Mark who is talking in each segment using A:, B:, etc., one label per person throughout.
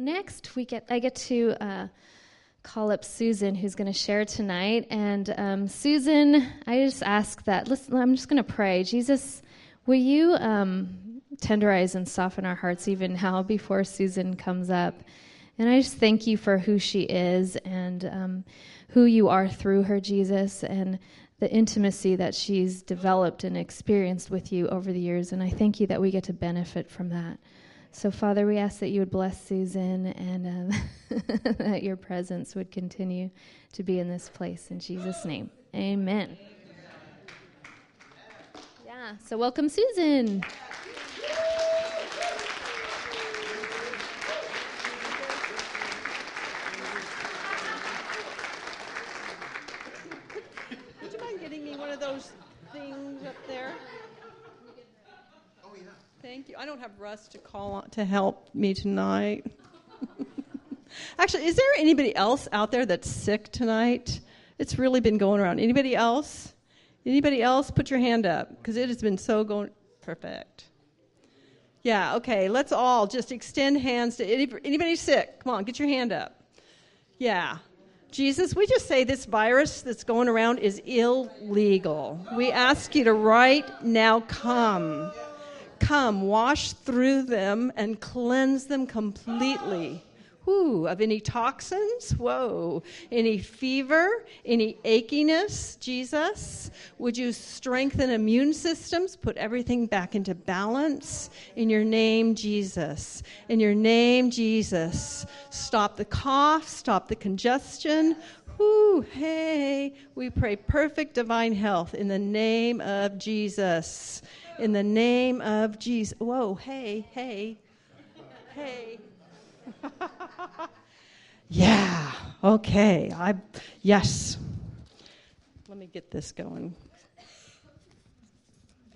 A: next we get I get to uh, call up Susan, who's going to share tonight. And um, Susan, I just ask that. Listen, I'm just going to pray. Jesus, will you um, tenderize and soften our hearts even now before Susan comes up? And I just thank you for who she is and um, who you are through her, Jesus, and the intimacy that she's developed and experienced with you over the years. And I thank you that we get to benefit from that. So, Father, we ask that you would bless Susan and uh, that your presence would continue to be in this place. In Jesus' name, amen. Yeah, so welcome, Susan.
B: Would you mind getting me one of those things up there? Thank you. I don't have Russ to call on to help me tonight. Actually, is there anybody else out there that's sick tonight? It's really been going around. Anybody else? Anybody else? Put your hand up because it has been so going perfect. Yeah, okay. Let's all just extend hands to anybody, anybody sick. Come on, get your hand up. Yeah. Jesus, we just say this virus that's going around is illegal. We ask you to right now come come, wash through them, and cleanse them completely. Whew, of any toxins? Whoa. Any fever? Any achiness? Jesus, would you strengthen immune systems? Put everything back into balance. In your name, Jesus. In your name, Jesus. Stop the cough, stop the congestion. Whew, hey, we pray perfect divine health in the name of Jesus in the name of Jesus. Whoa, hey, hey, hey. yeah, okay. I yes. Let me get this going.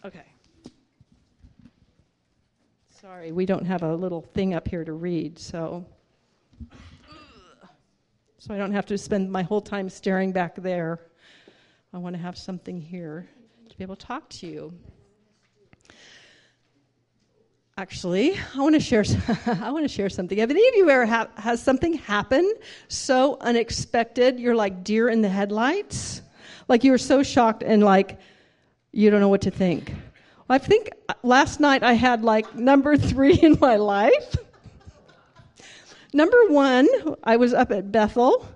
B: Okay. Sorry, we don't have a little thing up here to read, so so I don't have to spend my whole time staring back there. I want to have something here to be able to talk to you. Actually i want to share i want to share something. Have any of you ever ha- has something happen so unexpected? You're like deer in the headlights? Like you were so shocked and like you don't know what to think. I think uh, last night i had like number three in my life number one i was up at bethel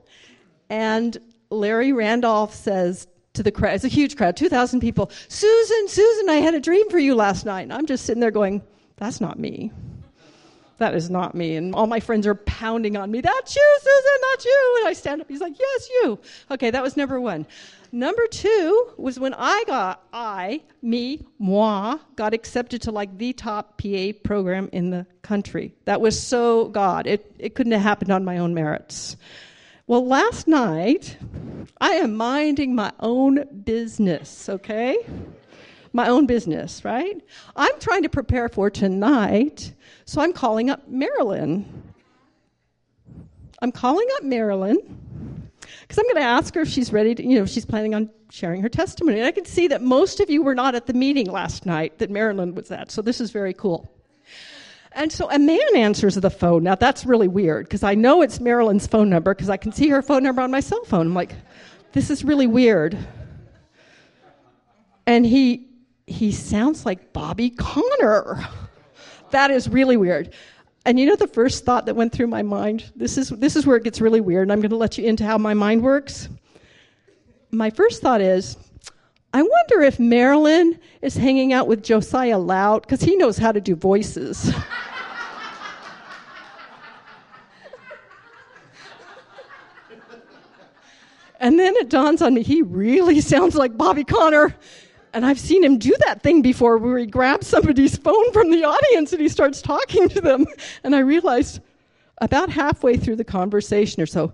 B: and larry randolph says to the crowd it's a huge crowd 2000 people susan susan i had a dream for you last night and i'm just sitting there going that's not me. That is not me. And all my friends are pounding on me. That's you, Susan, that's you. And I stand up. He's like, Yes, you. Okay, that was number one. Number two was when I got, I, me, moi, got accepted to like the top PA program in the country. That was so God. It, it couldn't have happened on my own merits. Well, last night, I am minding my own business, okay? my own business, right? I'm trying to prepare for tonight, so I'm calling up Marilyn. I'm calling up Marilyn because I'm going to ask her if she's ready to, you know, if she's planning on sharing her testimony. And I can see that most of you were not at the meeting last night that Marilyn was at, so this is very cool. And so a man answers the phone. Now that's really weird because I know it's Marilyn's phone number because I can see her phone number on my cell phone. I'm like, this is really weird. And he he sounds like Bobby Conner. That is really weird. And you know the first thought that went through my mind? This is, this is where it gets really weird, and I'm going to let you into how my mind works. My first thought is, I wonder if Marilyn is hanging out with Josiah Lout because he knows how to do voices. and then it dawns on me, he really sounds like Bobby Conner. And I've seen him do that thing before where he grabs somebody's phone from the audience and he starts talking to them. And I realized about halfway through the conversation or so,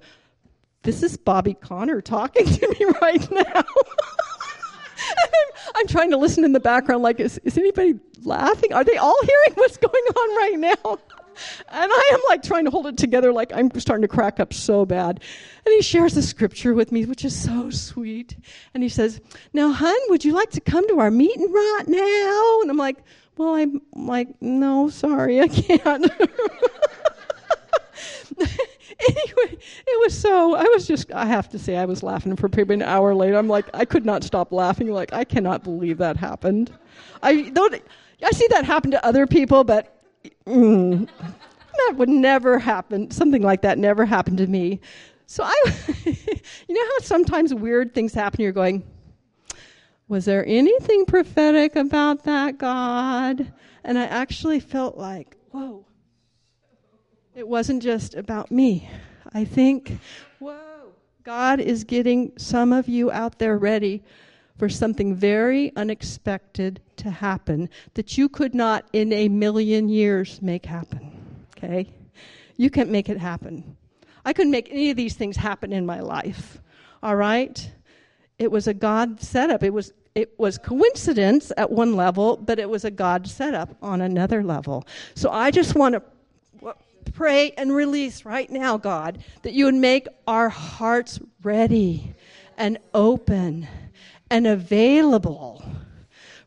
B: this is Bobby Conner talking to me right now. I'm, I'm, trying to listen in the background, like, is, is anybody laughing? Are they all hearing what's going on right now? And I am like trying to hold it together, like I'm starting to crack up so bad. And he shares the scripture with me, which is so sweet. And he says, Now, hun, would you like to come to our meeting right now? And I'm like, Well, I'm like, No, sorry, I can't. Anyway, it was so, I was just, I have to say, I was laughing for probably an hour later. I'm like, I could not stop laughing. Like, I cannot believe that happened. I don't, I see that happen to other people, but mm, that would never happen. Something like that never happened to me. So I, you know how sometimes weird things happen, you're going, was there anything prophetic about that, God? And I actually felt like, whoa, it wasn't just about me. I think, whoa, God is getting some of you out there ready for something very unexpected to happen that you could not in a million years make happen. Okay? You can't make it happen. I couldn't make any of these things happen in my life. All right? It was a God setup. It was it was coincidence at one level, but it was a God setup on another level. So I just want to pray and release right now, God, that you would make our hearts ready and open and available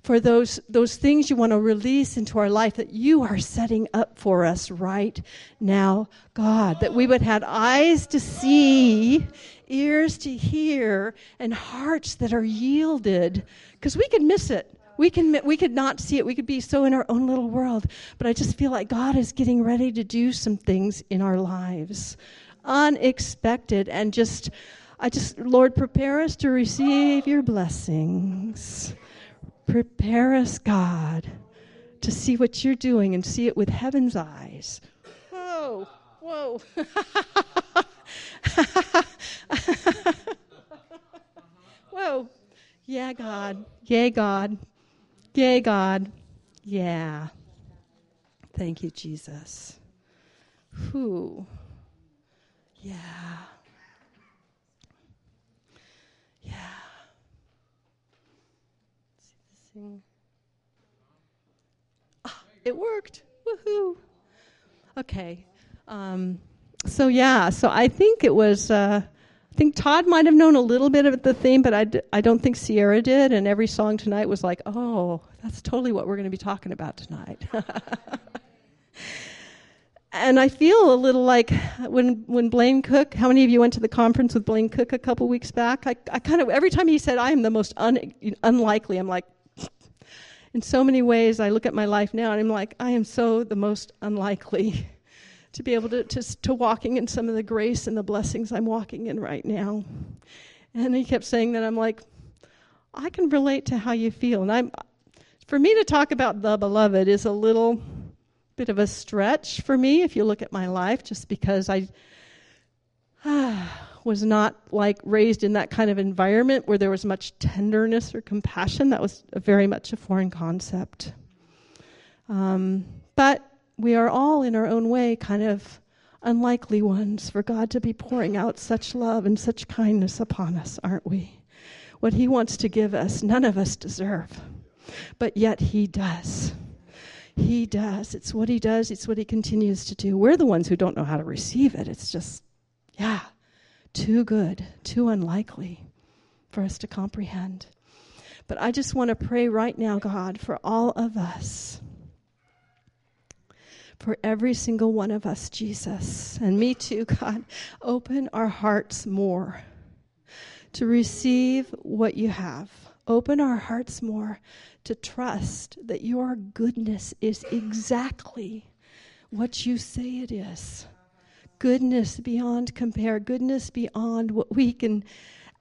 B: for those, those things you want to release into our life that you are setting up for us right now, God. That we would have eyes to see, ears to hear, and hearts that are yielded, because we could miss it. We can we could not see it. We could be so in our own little world. But I just feel like God is getting ready to do some things in our lives, unexpected, and just I just Lord prepare us to receive your blessings. Prepare us, God, to see what you're doing and see it with heaven's eyes. Whoa, whoa. whoa. Yeah, God. Yay, God. Yay, God. Yeah. Thank you, Jesus. Yeah. Yeah. Ah, it worked. Woohoo. Okay. Um, so, yeah, so I think it was. Uh, I think Todd might have known a little bit of the theme, but I d- I don't think Sierra did. And every song tonight was like, oh, that's totally what we're going to be talking about tonight. and I feel a little like when when Blaine Cook. How many of you went to the conference with Blaine Cook a couple weeks back? I, I kind of every time he said, "I am the most un, unlikely," I'm like. In so many ways, I look at my life now and I'm like, I am so the most unlikely to be able to, to, to walking in some of the grace and the blessings I'm walking in right now. And he kept saying that I'm like, I can relate to how you feel. And I'm, for me to talk about the beloved is a little bit of a stretch for me if you look at my life, just because I was not like raised in that kind of environment where there was much tenderness or compassion. That was very much a foreign concept. Um, but we are all, in our own way, kind of unlikely ones for God to be pouring out such love and such kindness upon us, aren't we? What He wants to give us, none of us deserve, but yet He does. He does. It's what He does, it's what He continues to do. We're the ones who don't know how to receive it. It's just, yeah, too good, too unlikely for us to comprehend. But I just want to pray right now, God, for all of us for every single one of us, Jesus, and me too, God. Open our hearts more to receive what you have. Open our hearts more to trust that your goodness is exactly what you say it is. Goodness beyond compare, goodness beyond what we can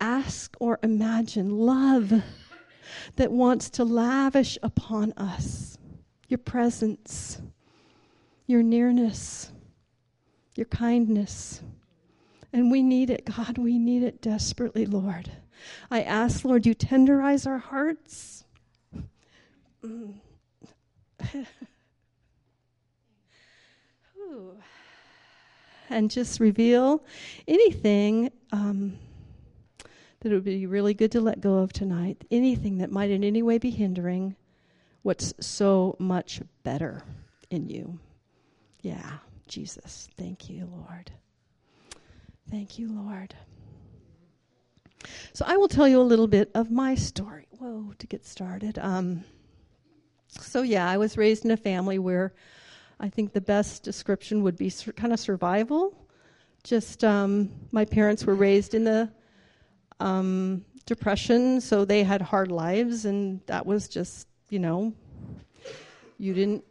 B: ask or imagine. Love that wants to lavish upon us your presence your nearness, your kindness. And we need it, God. We need it desperately, Lord. I ask, Lord, you tenderize our hearts. Mm. and just reveal anything um, that would be really good to let go of tonight, anything that might in any way be hindering what's so much better in you. Yeah, Jesus. Thank you, Lord. Thank you, Lord. So I will tell you a little bit of my story. Whoa, to get started. Um, so yeah, I was raised in a family where I think the best description would be sur- kind of survival Just um, my parents were raised in the um, depression, so they had hard lives, and that was just you know, you didn't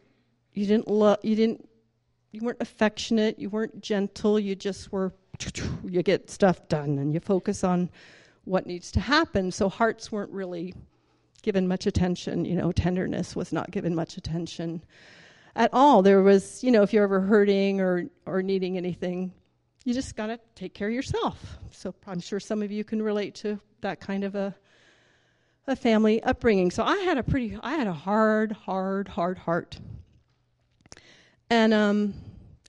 B: you didn't love you didn't you weren't affectionate, you weren't gentle, you just were you get stuff done and you focus on what needs to happen. So hearts weren't really given much attention, you know, tenderness was not given much attention at all. There was, you know, if you're ever hurting or or needing anything, you just got to take care of yourself. So I'm sure some of you can relate to that kind of a a family upbringing. So I had a pretty, I had a hard, hard, hard heart. And um,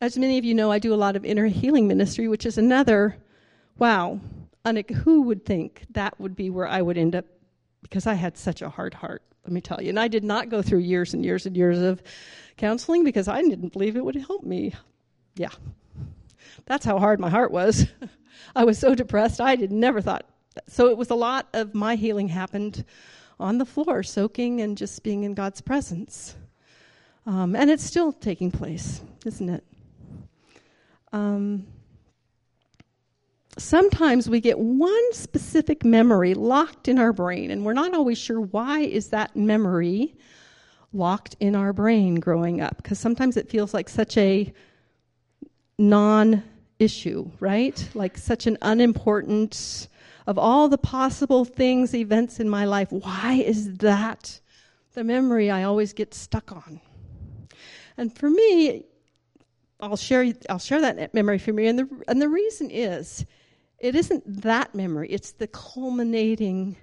B: as many of you know, I do a lot of inner healing ministry, which is another, wow, who would think that would be where I would end up because I had such a hard heart, let me tell you. And I did not go through years and years and years of counseling because I didn't believe it would help me. Yeah. That's how hard my heart was. I was so depressed, I did never thought so it was a lot of my healing happened on the floor, soaking and just being in God's presence. Um, and it's still taking place, isn't it? Um, sometimes we get one specific memory locked in our brain, and we're not always sure why is that memory locked in our brain growing up. Because sometimes it feels like such a non issue, right? Like such an unimportant of all the possible things, events in my life, why is that the memory I always get stuck on? And for me, I'll share I'll share that memory for me, and the and the reason is, it isn't that memory; it's the culminating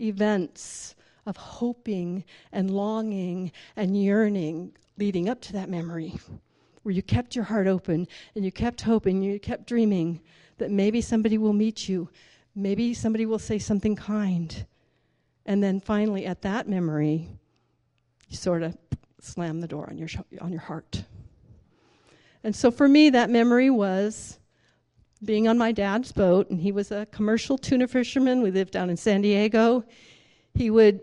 B: events of hoping and longing and yearning leading up to that memory, where you kept your heart open and you kept hoping, you kept dreaming that maybe somebody will meet you Maybe somebody will say something kind. And then finally, at that memory, you sort of slam the door on your, sh- on your heart. And so for me, that memory was being on my dad's boat, and he was a commercial tuna fisherman. We lived down in San Diego. He would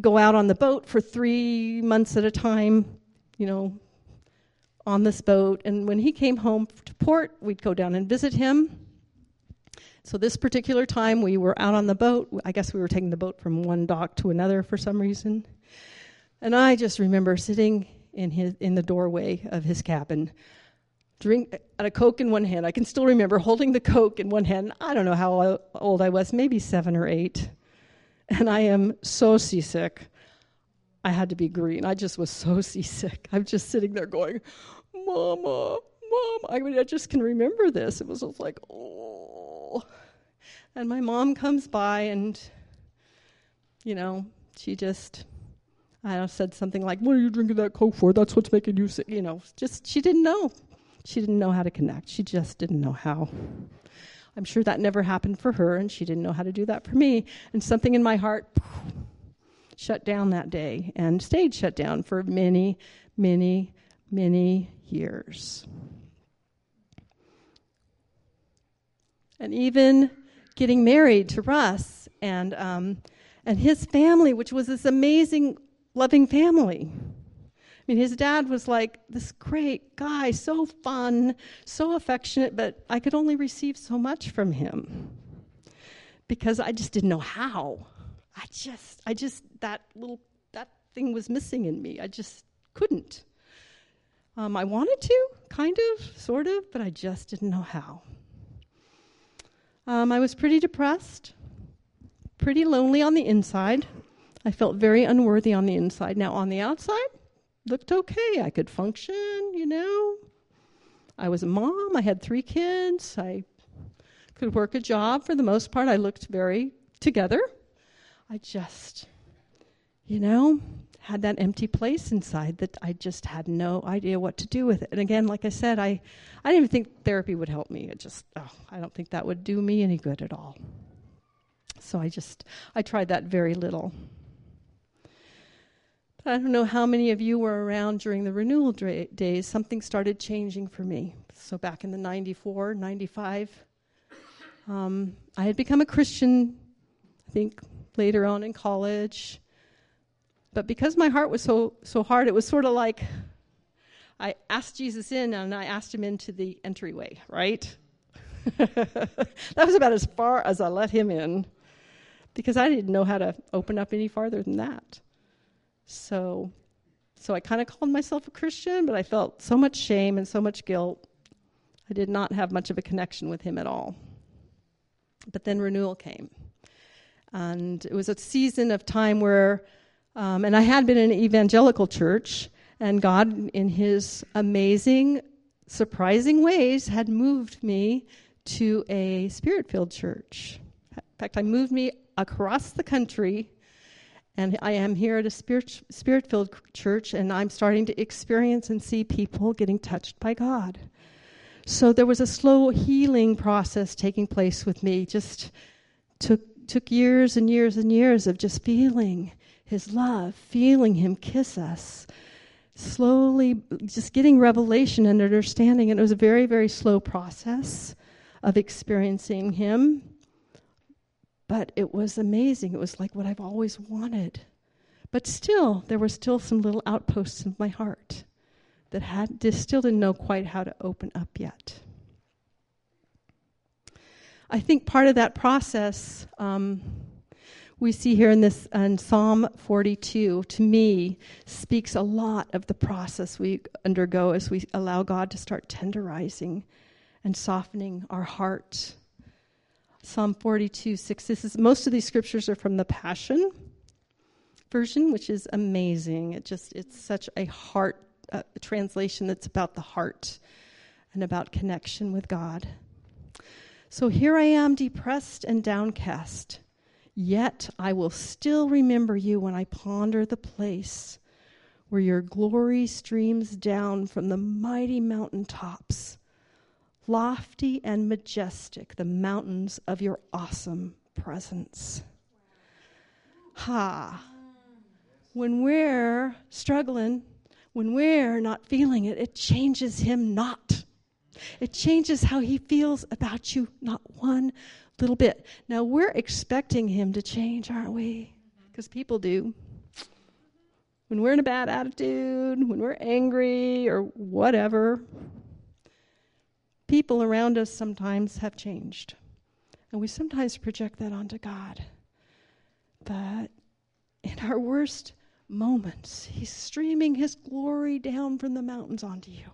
B: go out on the boat for three months at a time, you know, on this boat. And when he came home to port, we'd go down and visit him. So this particular time we were out on the boat. I guess we were taking the boat from one dock to another for some reason. And I just remember sitting in his in the doorway of his cabin, drink at a coke in one hand. I can still remember holding the coke in one hand. I don't know how old I was, maybe 7 or 8. And I am so seasick. I had to be green. I just was so seasick. I'm just sitting there going, "Mama, mom." I mean, I just can remember this. It was just like, "Oh, and my mom comes by and, you know, she just, I said something like, What are you drinking that Coke for? That's what's making you sick. You know, just, she didn't know. She didn't know how to connect. She just didn't know how. I'm sure that never happened for her, and she didn't know how to do that for me. And something in my heart shut down that day and stayed shut down for many, many, many years. and even getting married to Russ and um, and his family, which was this amazing, loving family. Mean, his dad was like this great guy, so fun, so affectionate, but I could only receive so much from him because I just didn't know how. I just, I just, that little, that thing was missing in me. I just couldn't. Um, I wanted to, kind of, sort of, but I just didn't know how. Um, I was pretty depressed, pretty lonely on the inside. I felt very unworthy on the inside. Now, on the outside, looked okay. I could function, you know. I was a mom. I had three kids. I could work a job for the most part. I looked very together. I just, you know, had that empty place inside that I just had no idea what to do with it. And again, like I said, I, I didn't even think therapy would help me. It just, oh, I don't think that would do me any good at all. So I just, I tried that very little. But I don't know how many of you were around during the renewal dra- days. Something started changing for me. So back in the 94, 95, um, I had become a Christian, I think later on in college. But because my heart was so so hard, it was sort of like I asked Jesus in and I asked him into the entryway, right? that was about as far as I let him in because I didn't know how to open up any farther than that. So, so I kind of called myself a Christian, but I felt so much shame and so much guilt. I did not have much of a connection with him at all. But then renewal came. And it was a season of time where, um, and I had been in an evangelical church, and God, in His amazing, surprising ways, had moved me to a spirit filled church. In fact, I moved me across the country, and I am here at a spirit filled church, and I'm starting to experience and see people getting touched by God. So there was a slow healing process taking place with me. Just took took years and years and years of just feeling his love, feeling him kiss us, slowly just getting revelation and understanding. And it was a very, very slow process of experiencing him. But it was amazing. It was like what I've always wanted. But still, there were still some little outposts of my heart that had still didn't know quite how to open up yet. I think part of that process um, we see here in this in Psalm 42, to me, speaks a lot of the process we undergo as we allow God to start tenderizing and softening our heart. Psalm 42, 6. This is most of these scriptures are from the Passion version, which is amazing. It just it's such a heart uh, translation that's about the heart and about connection with God. So here I am, depressed and downcast. Yet I will still remember you when I ponder the place where your glory streams down from the mighty mountain tops. Lofty and majestic, the mountains of your awesome presence. Ha! When we're struggling, when we're not feeling it, it changes him not. It changes how he feels about you, not one little bit. Now, we're expecting him to change, aren't we? Because people do. When we're in a bad attitude, when we're angry or whatever, people around us sometimes have changed. And we sometimes project that onto God. But in our worst moments, He's streaming His glory down from the mountains onto you.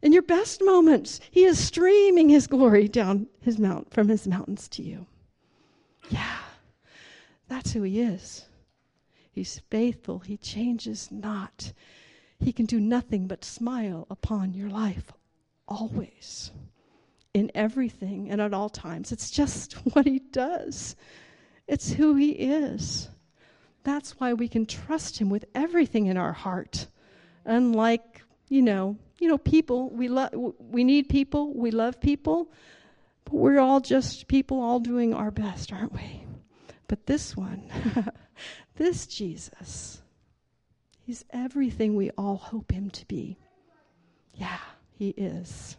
B: In your best moments, He is streaming His glory down His mount from His mountains to you. Yeah, that's who He is. He's faithful. He changes not. He can do nothing but smile upon your life always, in everything and at all times. It's just what He does, it's who He is. That's why we can trust Him with everything in our heart. Unlike, you know, you know, people, we, lo- we need people, we love people, but we're all just people all doing our best, aren't we? But this one, this Jesus, he's everything we all hope him to be. Yeah, he is.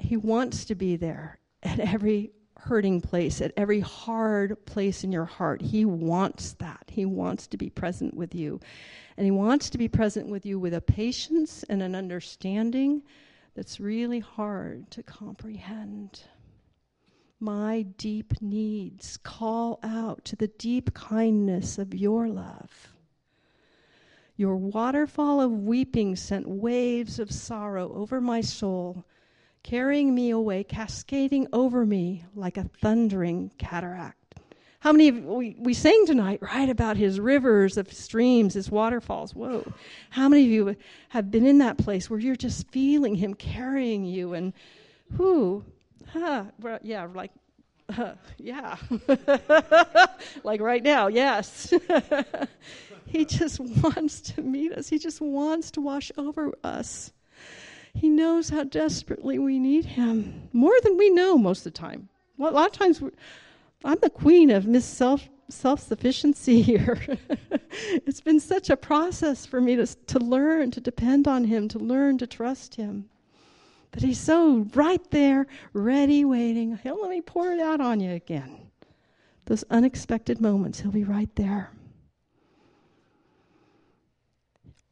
B: He wants to be there at every hurting place, at every hard place in your heart. He wants that. He wants to be present with you. And He wants to be present with you with a patience and an understanding that's really hard to comprehend. My deep needs call out to the deep kindness of your love. Your waterfall of weeping sent waves of sorrow over my soul carrying me away, cascading over me like a thundering cataract. How many of we, we sang tonight, right, about his rivers of streams, his waterfalls? Whoa. How many of you have been in that place where you're just feeling him carrying you and, whoo, huh, yeah, like, yeah. like right now, yes. he just wants to meet us, he just wants to wash over us. He knows how desperately we need Him, more than we know most of the time. Well, a lot of times, I'm the queen of Miss Self self sufficiency here. it's been such a process for me to, to learn to depend on Him, to learn to trust Him. But He's so right there, ready, waiting. He'll let me pour it out on you again. Those unexpected moments, He'll be right there.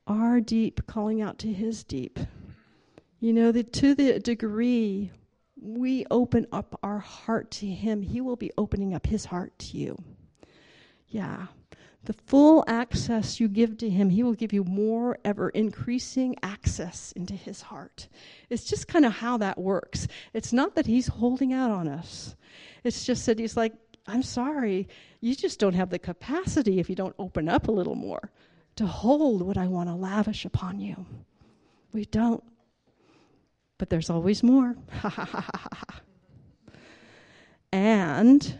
B: our deep calling out to his deep. You know, that to the degree we open up our heart to him, he will be opening up his heart to you. Yeah. The full access you give to him, he will give you more ever increasing access into his heart. It's just kind of how that works. It's not that he's holding out on us. It's just that he's like, I'm sorry, you just don't have the capacity if you don't open up a little more to hold what I want to lavish upon you. We don't. But there's always more. and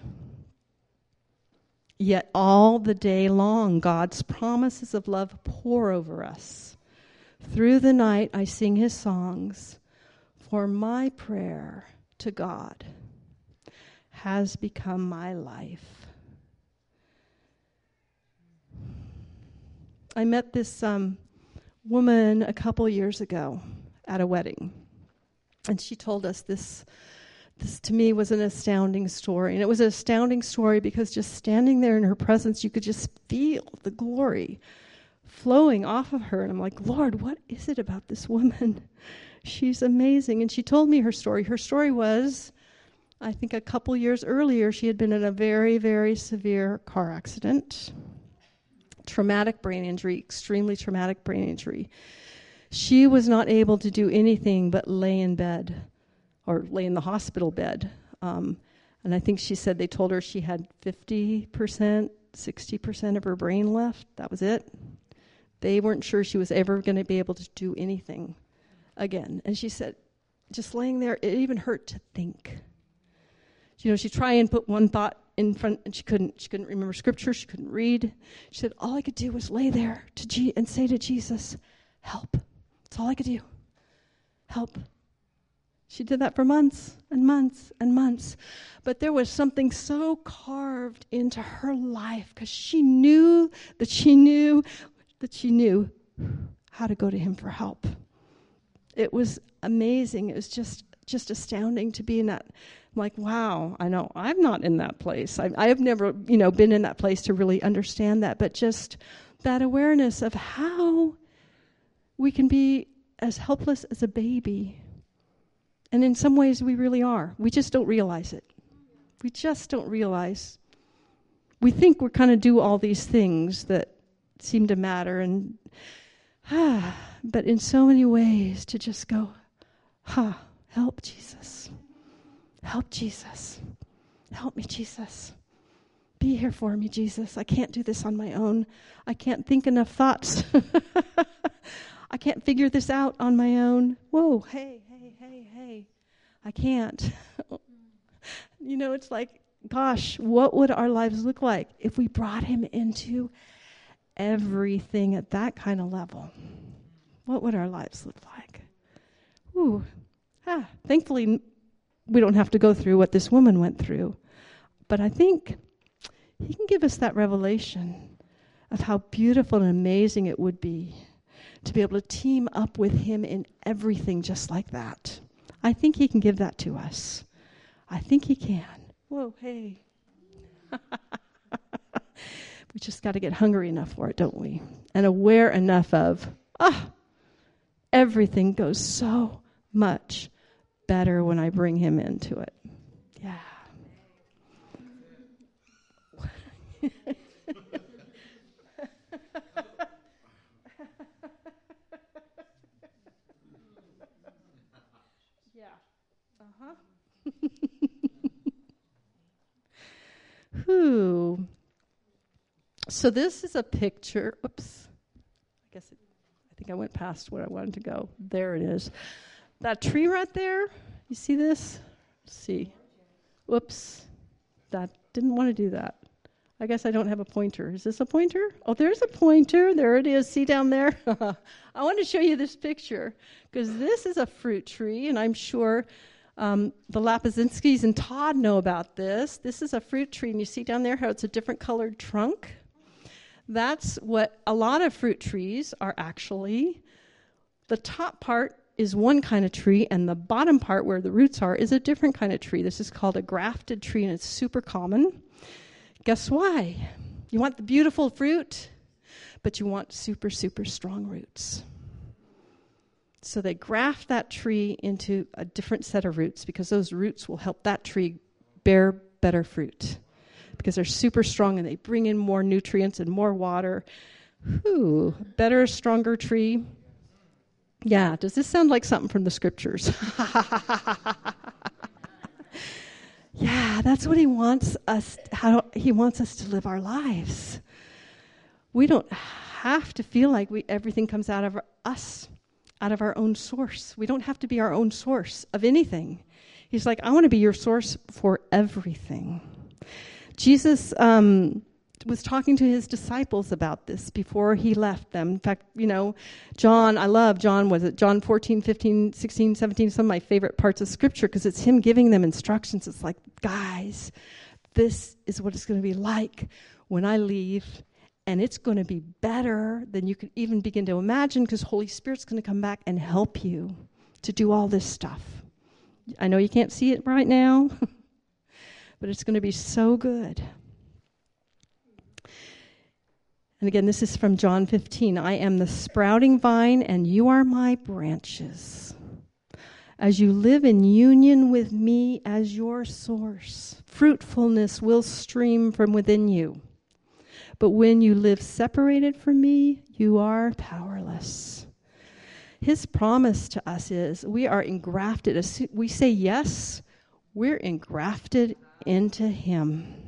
B: yet, all the day long, God's promises of love pour over us. Through the night, I sing his songs, for my prayer to God has become my life. I met this um, woman a couple years ago at a wedding, and she told us this. This to me was an astounding story. And it was an astounding story because just standing there in her presence, you could just feel the glory flowing off of her. And I'm like, Lord, what is it about this woman? She's amazing. And she told me her story. Her story was I think a couple years earlier, she had been in a very, very severe car accident traumatic brain injury, extremely traumatic brain injury. She was not able to do anything but lay in bed or lay in the hospital bed. Um, and I think she said they told her she had 50%, 60% of her brain left. That was it. They weren't sure she was ever going to be able to do anything again. And she said, just laying there, it even hurt to think. You know, she'd try and put one thought in front and she couldn't she couldn't remember scripture she couldn't read she said all i could do was lay there to G- and say to jesus help that's all i could do help she did that for months and months and months but there was something so carved into her life because she knew that she knew that she knew how to go to him for help it was amazing it was just just astounding to be in that like, wow, I know I'm not in that place. I, I have never, you know, been in that place to really understand that, but just that awareness of how we can be as helpless as a baby. And in some ways, we really are. We just don't realize it. We just don't realize. We think we're kind of do all these things that seem to matter, and ah, but in so many ways, to just go, ha, help Jesus. Help, Jesus. Help me, Jesus. Be here for me, Jesus. I can't do this on my own. I can't think enough thoughts. I can't figure this out on my own. Whoa, hey, hey, hey, hey. I can't. you know, it's like, gosh, what would our lives look like if we brought him into everything at that kind of level? What would our lives look like? Ooh. Ah, thankfully, we don't have to go through what this woman went through. But I think he can give us that revelation of how beautiful and amazing it would be to be able to team up with him in everything just like that. I think he can give that to us. I think he can. Whoa, hey. we just got to get hungry enough for it, don't we? And aware enough of, ah, everything goes so much better when I bring him into it. Yeah. yeah. Uh-huh. Who? So this is a picture. Oops. I guess it, I think I went past where I wanted to go. There it is. That tree right there, you see this? Let's see. Whoops. That didn't want to do that. I guess I don't have a pointer. Is this a pointer? Oh, there's a pointer. There it is. See down there? I want to show you this picture because this is a fruit tree, and I'm sure um, the Lapazinskis and Todd know about this. This is a fruit tree, and you see down there how it's a different colored trunk? That's what a lot of fruit trees are actually. The top part is one kind of tree, and the bottom part where the roots are is a different kind of tree. This is called a grafted tree, and it's super common. Guess why? You want the beautiful fruit? but you want super, super strong roots. So they graft that tree into a different set of roots because those roots will help that tree bear better fruit because they're super strong and they bring in more nutrients and more water. Whew, better, stronger tree. Yeah, does this sound like something from the scriptures? yeah, that's what he wants us how he wants us to live our lives. We don't have to feel like we everything comes out of us, out of our own source. We don't have to be our own source of anything. He's like, I want to be your source for everything. Jesus um, was talking to his disciples about this before he left them. In fact, you know, John, I love John, was it John 14, 15, 16, 17, some of my favorite parts of scripture because it's him giving them instructions. It's like, guys, this is what it's going to be like when I leave. And it's going to be better than you can even begin to imagine because Holy Spirit's going to come back and help you to do all this stuff. I know you can't see it right now, but it's going to be so good. And again, this is from John 15. I am the sprouting vine, and you are my branches. As you live in union with me as your source, fruitfulness will stream from within you. But when you live separated from me, you are powerless. His promise to us is we are engrafted. As we say yes, we're engrafted into Him.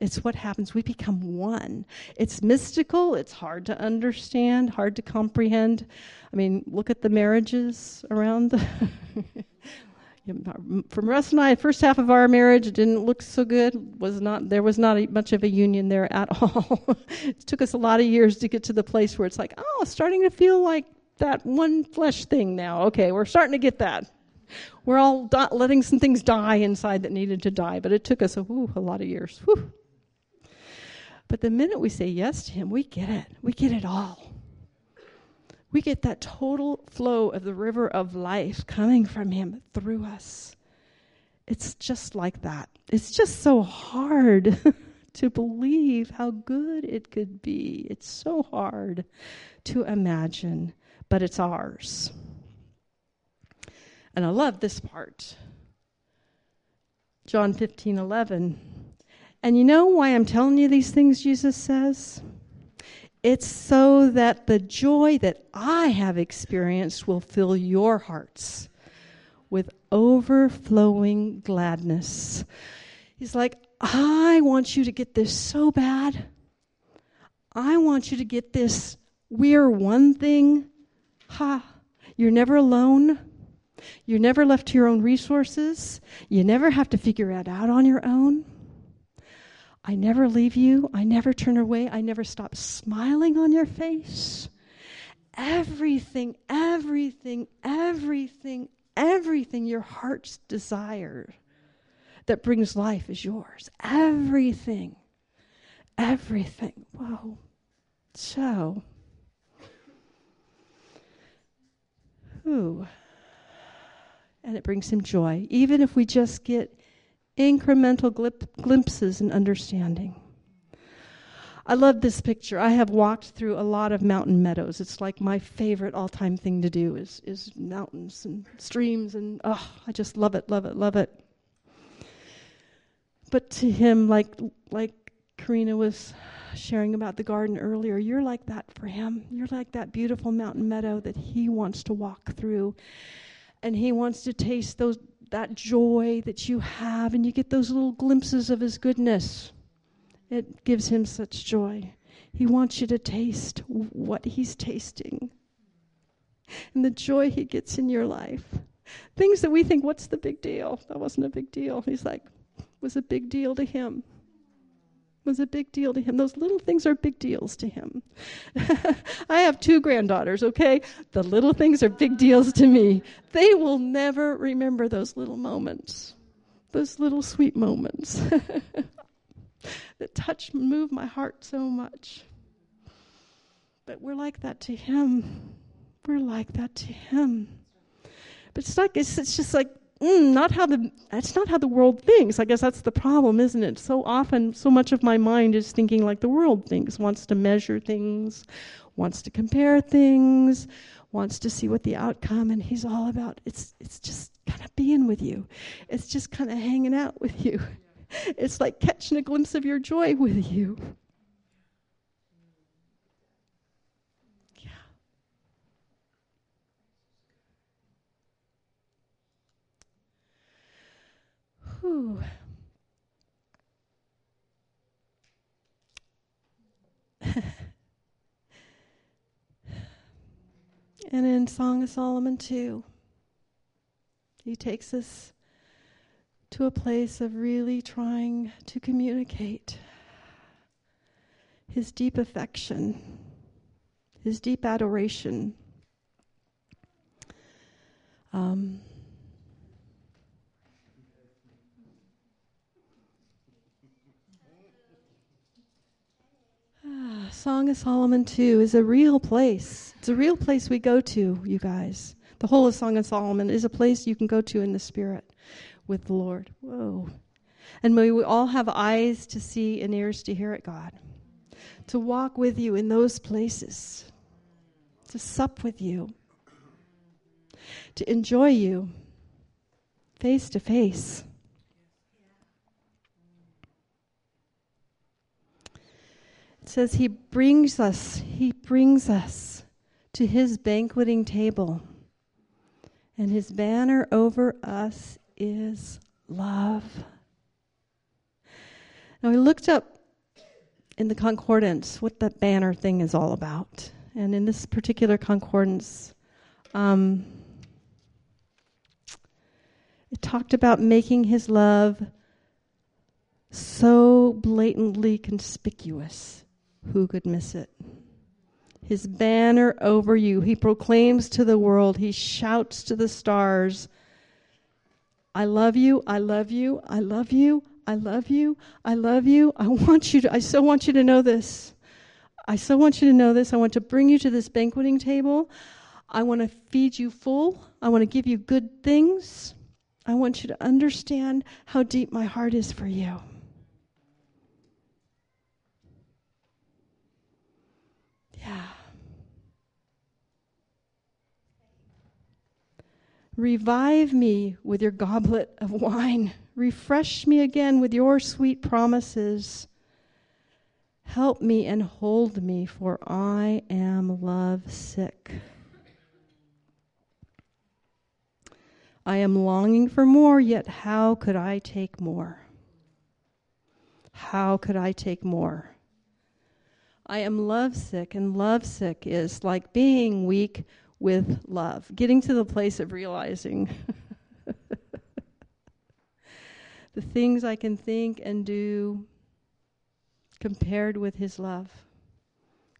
B: It's what happens. We become one. It's mystical. It's hard to understand, hard to comprehend. I mean, look at the marriages around. From Russ and I, first half of our marriage didn't look so good. Was not there was not a, much of a union there at all. it took us a lot of years to get to the place where it's like, oh, starting to feel like that one flesh thing now. Okay, we're starting to get that. We're all letting some things die inside that needed to die, but it took us a, whew, a lot of years. Whew. But the minute we say yes to Him, we get it. We get it all. We get that total flow of the river of life coming from Him through us. It's just like that. It's just so hard to believe how good it could be. It's so hard to imagine, but it's ours. And I love this part. John 15 11. And you know why I'm telling you these things, Jesus says? It's so that the joy that I have experienced will fill your hearts with overflowing gladness. He's like, I want you to get this so bad. I want you to get this. We're one thing. Ha. You're never alone. You're never left to your own resources. You never have to figure it out on your own. I never leave you. I never turn away. I never stop smiling on your face. Everything, everything, everything, everything your heart's desire that brings life is yours. Everything. Everything. Whoa. So, who? And it brings him joy. Even if we just get incremental glip- glimpses and understanding. I love this picture. I have walked through a lot of mountain meadows. It's like my favorite all-time thing to do is is mountains and streams and oh, I just love it, love it, love it. But to him like like Karina was sharing about the garden earlier, you're like that for him. You're like that beautiful mountain meadow that he wants to walk through. And he wants to taste those that joy that you have, and you get those little glimpses of His goodness. It gives Him such joy. He wants you to taste what He's tasting and the joy He gets in your life. Things that we think, what's the big deal? That wasn't a big deal. He's like, was a big deal to Him was a big deal to him. Those little things are big deals to him. I have two granddaughters, okay? The little things are big deals to me. They will never remember those little moments, those little sweet moments that touch and move my heart so much. But we're like that to him. We're like that to him. But it's like it's, it's just like mm, not how the that's not how the world thinks. I guess that's the problem, isn't it? So often, so much of my mind is thinking like the world thinks, wants to measure things, wants to compare things, wants to see what the outcome. And he's all about it's it's just kind of being with you. It's just kind of hanging out with you. It's like catching a glimpse of your joy with you. Whew. and in Song of Solomon 2, he takes us to a place of really trying to communicate his deep affection, his deep adoration. Um, Song of Solomon 2 is a real place. It's a real place we go to, you guys. The whole of Song of Solomon is a place you can go to in the Spirit with the Lord. Whoa. And may we all have eyes to see and ears to hear it, God. To walk with you in those places, to sup with you, to enjoy you face to face. Says he brings us, he brings us to his banqueting table. And his banner over us is love. Now, I looked up in the concordance what that banner thing is all about. And in this particular concordance, um, it talked about making his love so blatantly conspicuous who could miss it? His banner over you. He proclaims to the world, he shouts to the stars, I love you, I love you, I love you, I love you, I love you. I want you to, I so want you to know this. I so want you to know this. I want to bring you to this banqueting table. I want to feed you full. I want to give you good things. I want you to understand how deep my heart is for you. Yeah. Revive me with your goblet of wine. Refresh me again with your sweet promises. Help me and hold me, for I am love sick. I am longing for more, yet how could I take more? How could I take more? I am lovesick, and lovesick is like being weak with love, getting to the place of realizing the things I can think and do compared with His love,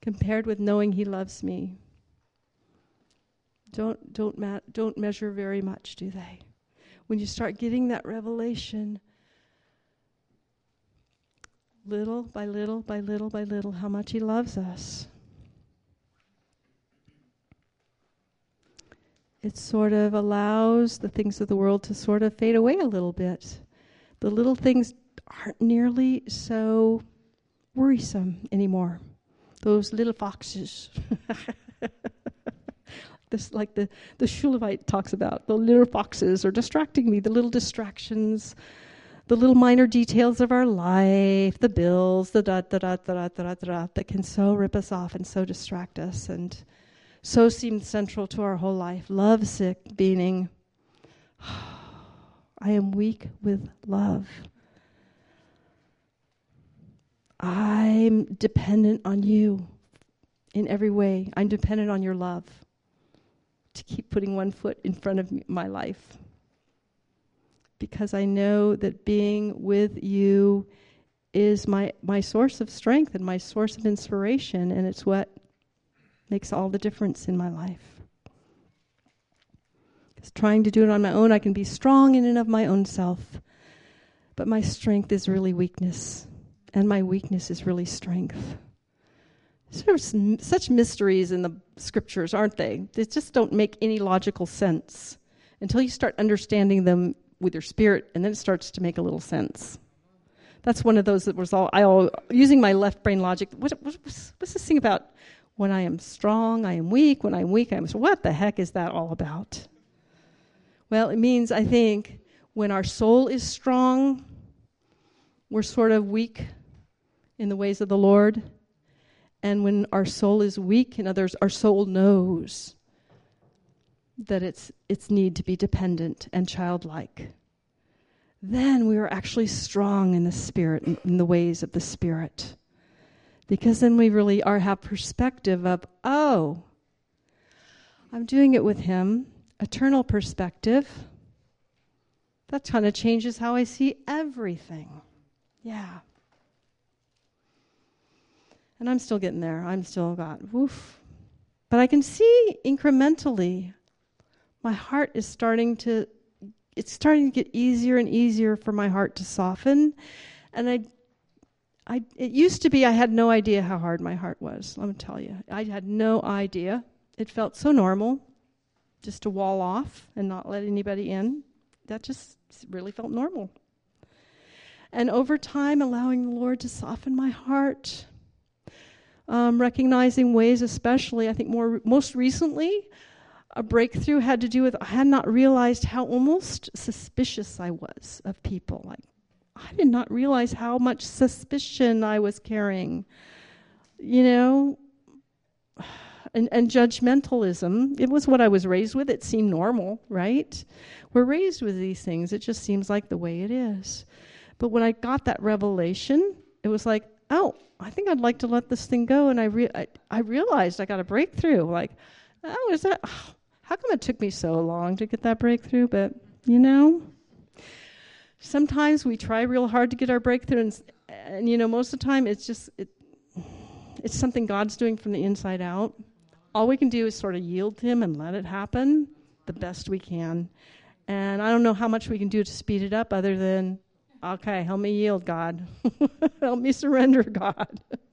B: compared with knowing He loves me. Don't, don't, ma- don't measure very much, do they? When you start getting that revelation, little by little by little by little how much He loves us. It sort of allows the things of the world to sort of fade away a little bit. The little things aren't nearly so worrisome anymore. Those little foxes. this like the the Shulamite talks about the little foxes are distracting me the little distractions the little minor details of our life, the bills, the da da da da da da da that can so rip us off and so distract us and so seem central to our whole life. Love sick, meaning I am weak with love. I'm dependent on you in every way. I'm dependent on your love to keep putting one foot in front of my life because I know that being with you is my, my source of strength and my source of inspiration, and it's what makes all the difference in my life. Because trying to do it on my own, I can be strong in and of my own self, but my strength is really weakness, and my weakness is really strength. There's such mysteries in the scriptures, aren't they? They just don't make any logical sense until you start understanding them with your spirit, and then it starts to make a little sense. That's one of those that was all I all using my left brain logic. What, what, what's, what's this thing about? When I am strong, I am weak. When I'm weak, I'm. So what the heck is that all about? Well, it means I think when our soul is strong, we're sort of weak in the ways of the Lord. And when our soul is weak, in others, our soul knows that it's its need to be dependent and childlike. Then we are actually strong in the spirit, in the ways of the spirit. Because then we really are have perspective of, oh, I'm doing it with him, eternal perspective. That kind of changes how I see everything. Yeah. And I'm still getting there. I'm still got woof. But I can see incrementally my heart is starting to it's starting to get easier and easier for my heart to soften. And I I it used to be I had no idea how hard my heart was. Let me tell you. I had no idea. It felt so normal just to wall off and not let anybody in. That just really felt normal. And over time, allowing the Lord to soften my heart, um, recognizing ways, especially, I think more most recently, a breakthrough had to do with I had not realized how almost suspicious I was of people. Like I did not realize how much suspicion I was carrying. You know, and, and judgmentalism. It was what I was raised with. It seemed normal, right? We're raised with these things. It just seems like the way it is. But when I got that revelation, it was like, oh, I think I'd like to let this thing go. And I, re- I, I realized I got a breakthrough. Like, oh, is that, oh, how come it took me so long to get that breakthrough? But, you know, sometimes we try real hard to get our breakthrough. And, and you know, most of the time it's just, it, it's something God's doing from the inside out all we can do is sort of yield to Him and let it happen the best we can. And I don't know how much we can do to speed it up other than, okay, help me yield, God. help me surrender, God.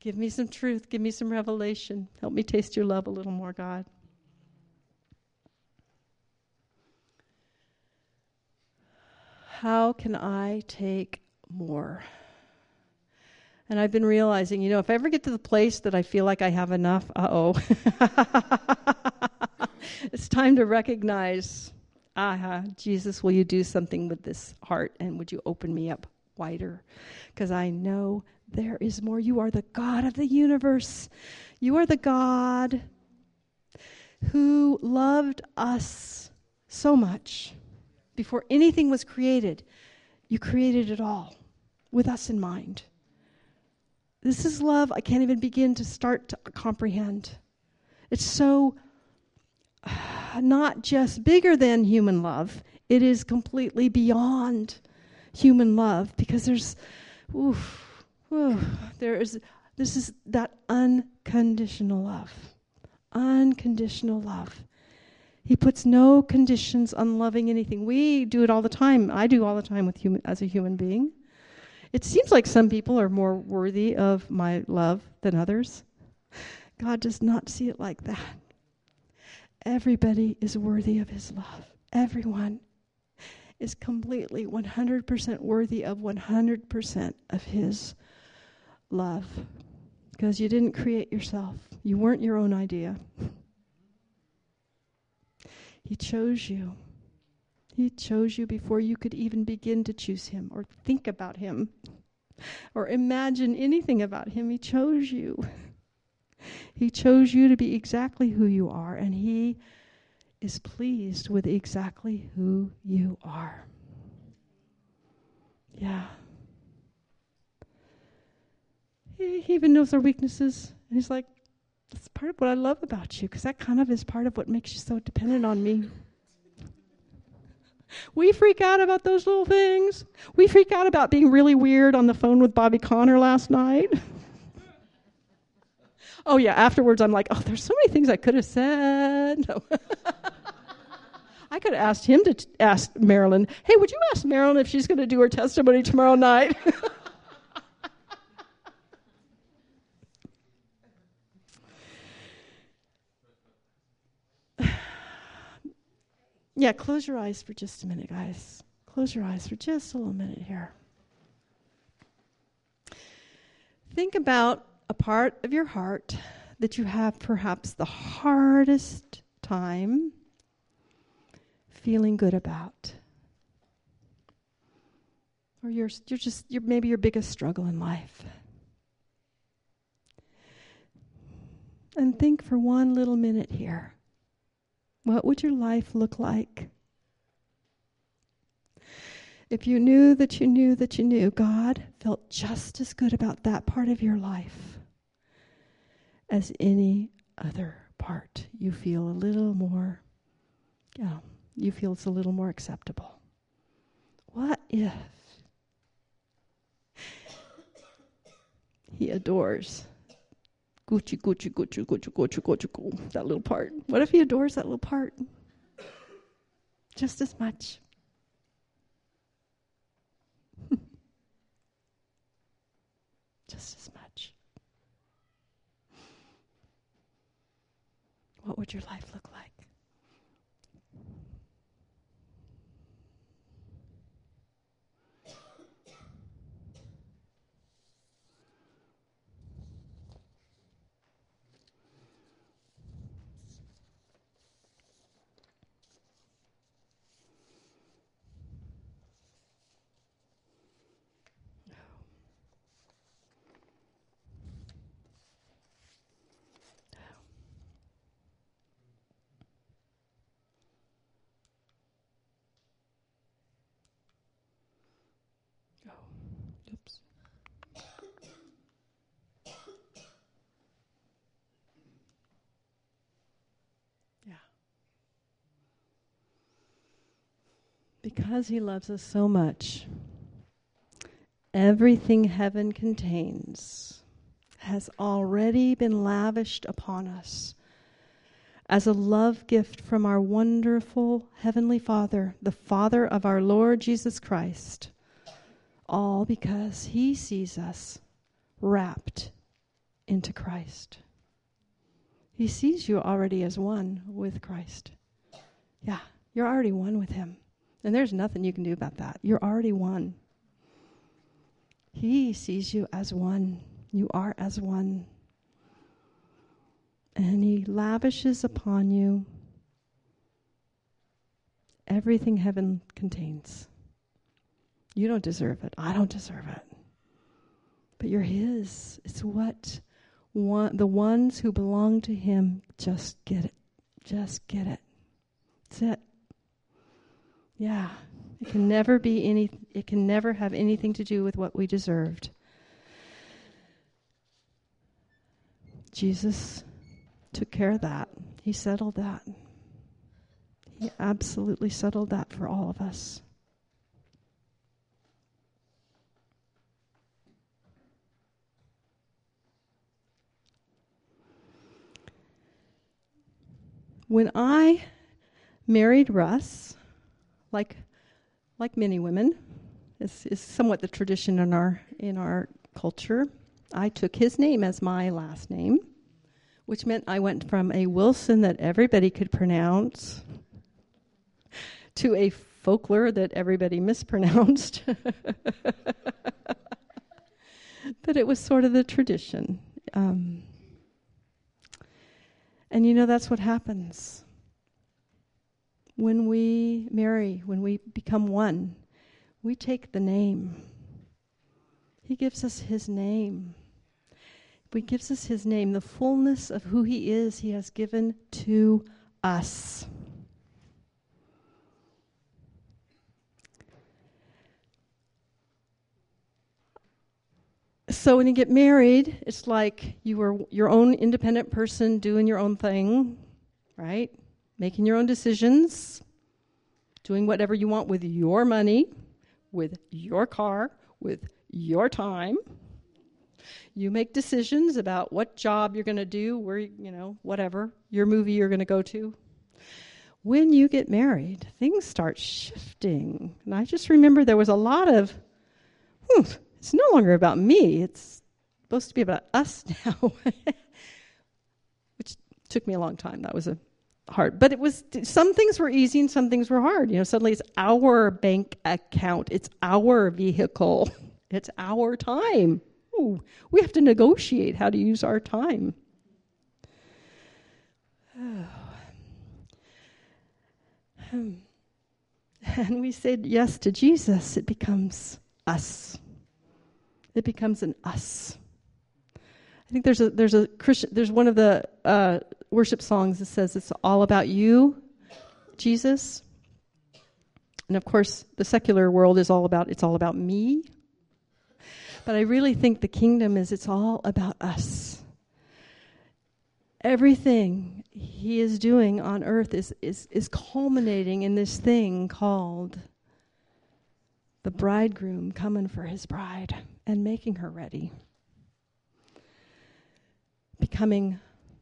B: give me some truth. Give me some revelation. Help me taste your love a little more, God. How can I take more? And I've been realizing, you know, if I ever get to the place that I feel like I have enough, uh oh. it's time to recognize, aha, Jesus, will you do something with this heart and would you open me up wider? Because I know there is more. You are the God of the universe. You are the God who loved us so much before anything was created. You created it all with us in mind. This is love I can't even begin to start to comprehend. It's so not just bigger than human love, it is completely beyond human love because there's, oof, oof, there is, this is that unconditional love. Unconditional love. He puts no conditions on loving anything. We do it all the time. I do all the time with human, as a human being. It seems like some people are more worthy of my love than others. God does not see it like that. Everybody is worthy of his love. Everyone is completely 100% worthy of 100% of his love. Because you didn't create yourself, you weren't your own idea. He chose you. He chose you before you could even begin to choose Him or think about Him or imagine anything about Him. He chose you. He chose you to be exactly who you are, and He is pleased with exactly who you are. Yeah. He, even knows our weaknesses. And he's like, that's part of what I love about you, because that kind of is part of what makes you so dependent on me. We freak out about those little things. We freak out about being really weird on the phone with Bobby Conner last night. oh, yeah, afterwards I'm like, oh, there's so many things I could have said. No. I could have asked him to t- ask Marilyn, hey, would you ask Marilyn if she's going to do her testimony tomorrow night? Yeah, close your eyes for just a minute, guys. Close your eyes for just a little minute here. Think about a part of your heart that you have perhaps the hardest time feeling good about. Or you're, you're just, you're maybe your biggest struggle in life. And think for one little minute here what would your life look like? If you knew that you knew that you knew God felt just as good about that part of your life as any other part, you feel a little more, you know, you feel it's a little more acceptable. What if he adores Gucci, Gucci, Gucci, Gucci, Gucci, Gucci, Gucci, that little part? What if he adores that little part just as much? just as much. What would your life look like? Oops. Yeah. Because he loves us so much, everything heaven contains has already been lavished upon us as a love gift from our wonderful Heavenly Father, the Father of our Lord Jesus Christ all because he sees us wrapped into Christ. He sees you already as one with Christ. Yeah, you're already one with him. And there's nothing you can do about that. You're already one. He sees you as one. You are as one. And he lavishes upon you everything heaven contains. You don't deserve it. I don't deserve it. But you're His. It's what one, the ones who belong to Him just get it. Just get it. That's it. Yeah. It can never be any, it can never have anything to do with what we deserved. Jesus took care of that. He settled that. He absolutely settled that for all of us. When I married Russ, like like many women, is is somewhat the tradition in our in our culture. I took his name as my last name, which meant I went from a Wilson that everybody could pronounce to a Fochler that everybody mispronounced. but it was sort of the tradition. Um, and you know, that's what happens when we marry, when we become one. We take the name. He gives us His name. He gives us His name, the fullness of who He is, He has given to us. So when you get married, it's like you are your own independent person doing your own thing, right? Making your own decisions, doing whatever you want with your money, with your car, with your time. You make decisions about what job you're going to do, where, you know, whatever, your movie you're going to go to. When you get married, things start shifting. And I just remember there was a lot of, hmm, it's no longer about me. It's supposed to be about us now. Which took me a long time. That was a hard. But it was some things were easy and some things were hard. You know, suddenly it's our bank account, it's our vehicle, it's our time. Ooh, we have to negotiate how to use our time. And we said yes to Jesus, it becomes us. It becomes an us. I think there's a there's a Christian there's one of the uh, worship songs that says it's all about you, Jesus. And of course, the secular world is all about it's all about me. But I really think the kingdom is it's all about us. Everything he is doing on earth is, is, is culminating in this thing called the bridegroom coming for his bride and making her ready. Becoming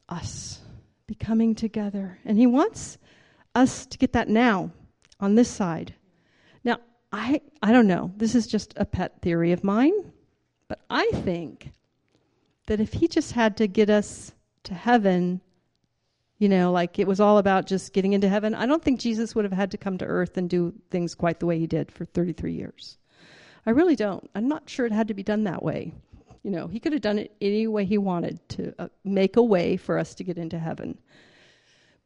B: us, becoming together. And he wants us to get that now on this side. Now, I, I don't know. This is just a pet theory of mine. But I think that if he just had to get us to heaven, you know, like it was all about just getting into heaven, I don't think Jesus would have had to come to earth and do things quite the way he did for 33 years. I really don't. I'm not sure it had to be done that way. You know, he could have done it any way he wanted to uh, make a way for us to get into heaven.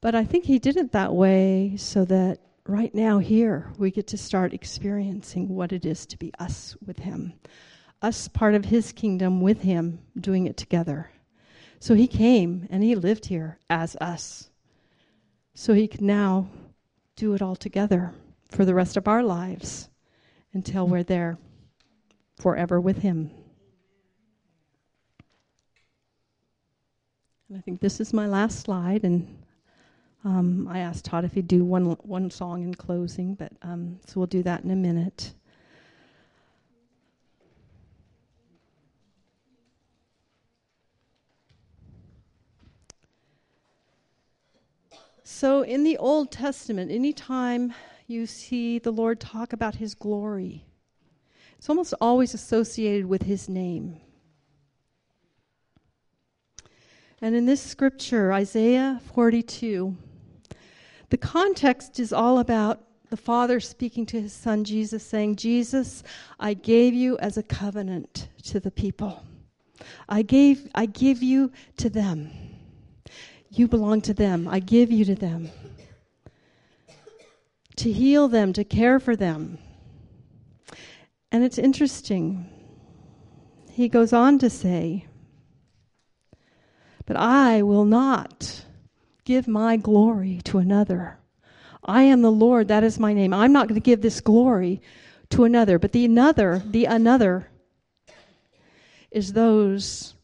B: But I think he did it that way so that right now, here, we get to start experiencing what it is to be us with him us part of his kingdom with him, doing it together. So he came and he lived here as us. So he can now do it all together for the rest of our lives until we're there forever with him. And I think this is my last slide, and um, I asked Todd if he'd do one one song in closing, but um, so we'll do that in a minute. So, in the Old Testament, anytime you see the Lord talk about his glory, it's almost always associated with his name. And in this scripture, Isaiah 42, the context is all about the Father speaking to his Son Jesus, saying, Jesus, I gave you as a covenant to the people. I gave I give you to them. You belong to them. I give you to them. To heal them, to care for them. And it's interesting. He goes on to say, But I will not give my glory to another. I am the Lord, that is my name. I'm not going to give this glory to another. But the another, the another, is those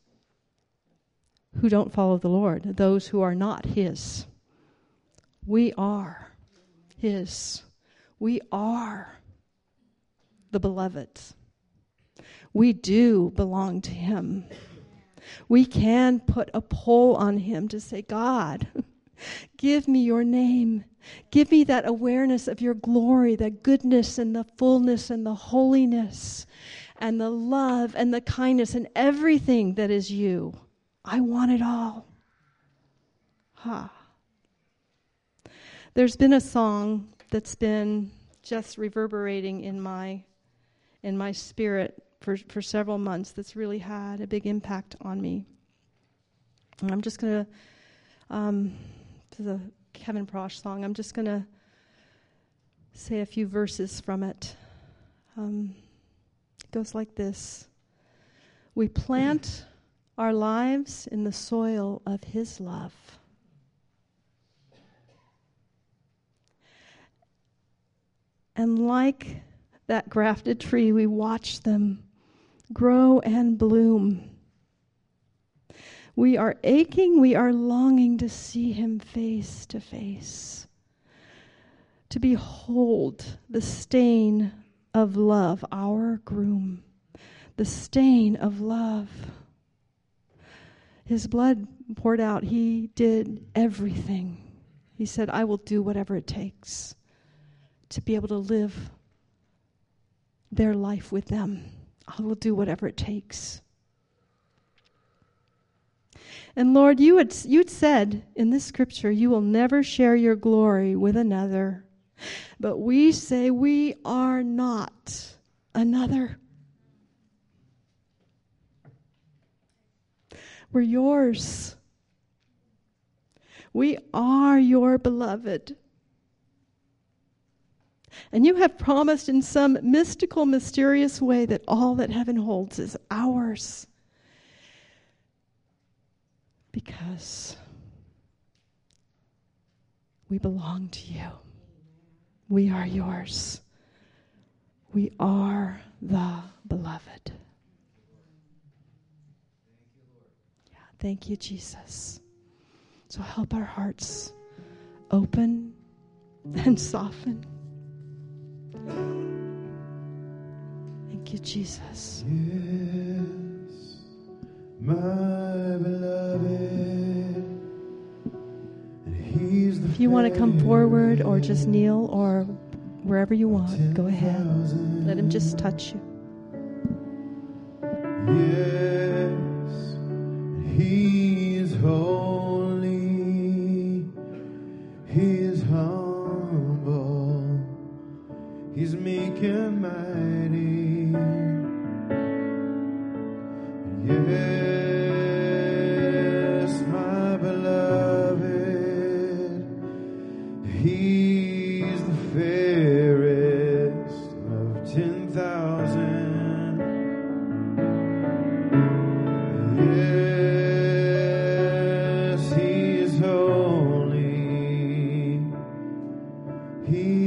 B: who don't follow the Lord, those who are not His. We are His. We are the beloved. We do belong to Him. We can put a pull on Him to say, God, give me your name. Give me that awareness of your glory, the goodness and the fullness and the holiness and the love and the kindness and everything that is you. I want it all. Ha. Huh. There's been a song that's been just reverberating in my in my spirit for, for several months that's really had a big impact on me. And I'm just going to, um, the Kevin Prosch song, I'm just going to say a few verses from it. Um, it goes like this We plant our lives in the soil of His love. And like that grafted tree, we watch them grow and bloom. We are aching, we are longing to see Him face to face, to behold the stain of love, our groom, the stain of love his blood poured out, he did everything. He said, I will do whatever it takes to be able to live their life with them. I will do whatever it takes. And Lord, you had, you'd said in this scripture, you will never share your glory with another. But we say we are not another. We're yours. We are your beloved. And you have promised in some mystical, mysterious way that all that heaven holds is ours. Because we belong to you. We are yours. We are the beloved. Yeah, thank you, Jesus. So help our hearts open and soften. Thank you, Jesus.
C: Yes, my beloved. And he's the
B: If you want to come forward or just kneel or wherever you want, go ahead. Let him just touch you.
C: Yes, he's holy. meek mighty. Yes, my beloved, He's the fairest of ten thousand. Yes, He is holy. He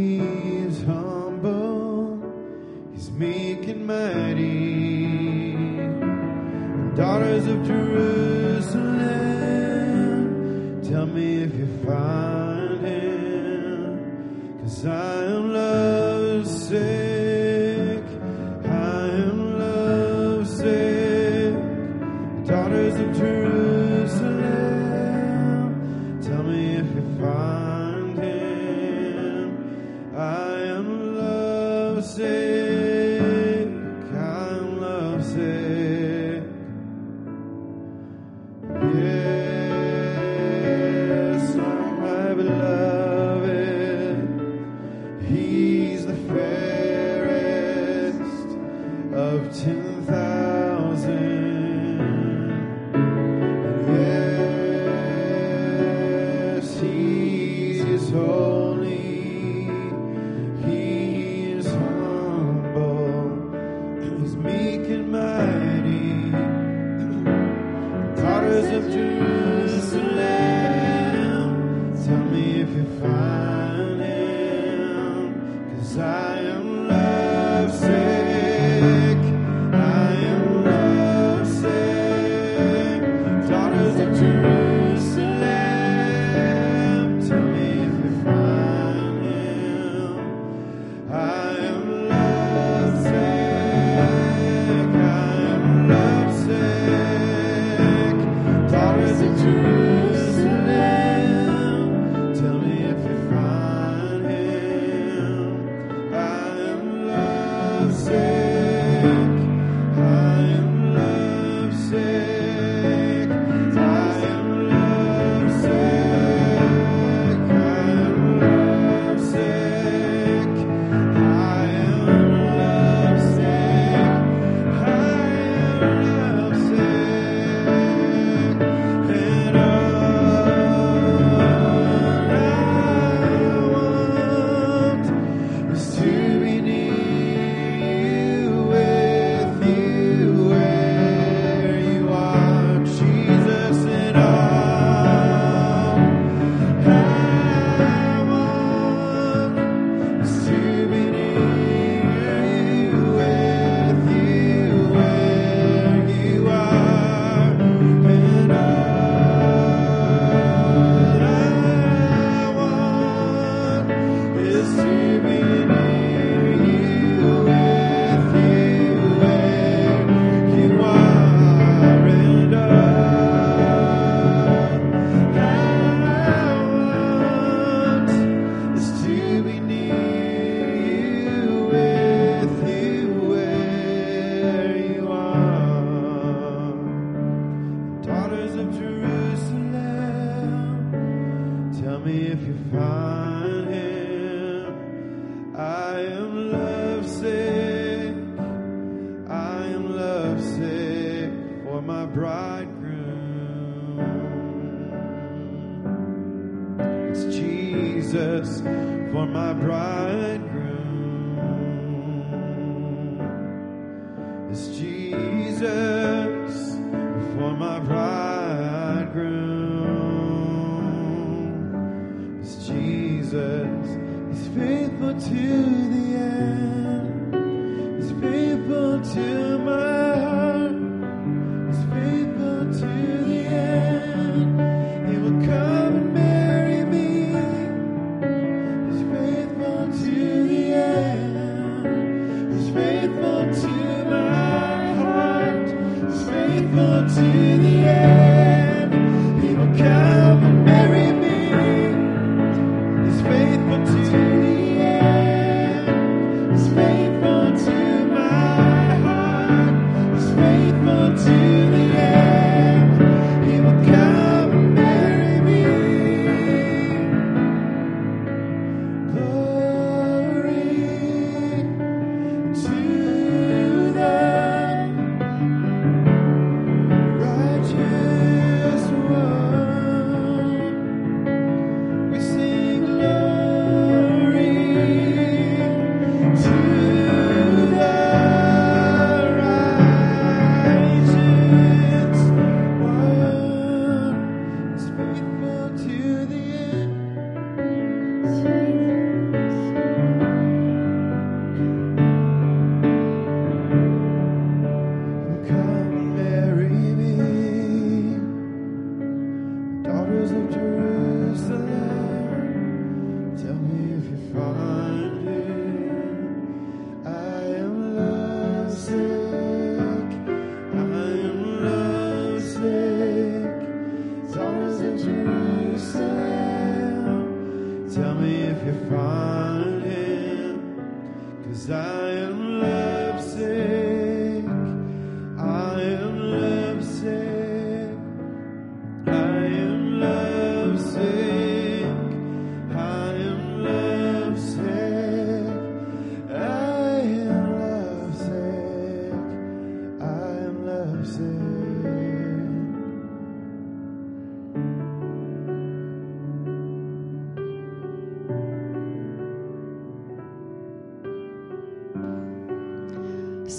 C: to the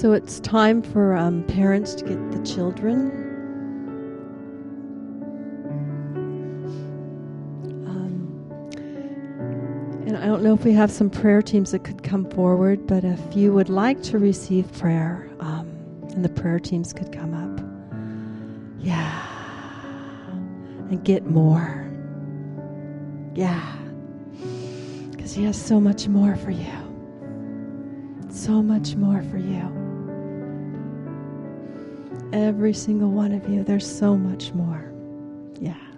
B: So it's time for um, parents to get the children. Um, and I don't know if we have some prayer teams that could come forward, but if you would like to receive prayer, um, and the prayer teams could come up. Yeah. And get more. Yeah. Because He has so much more for you. So much more for you every single one of you. There's so much more. Yeah.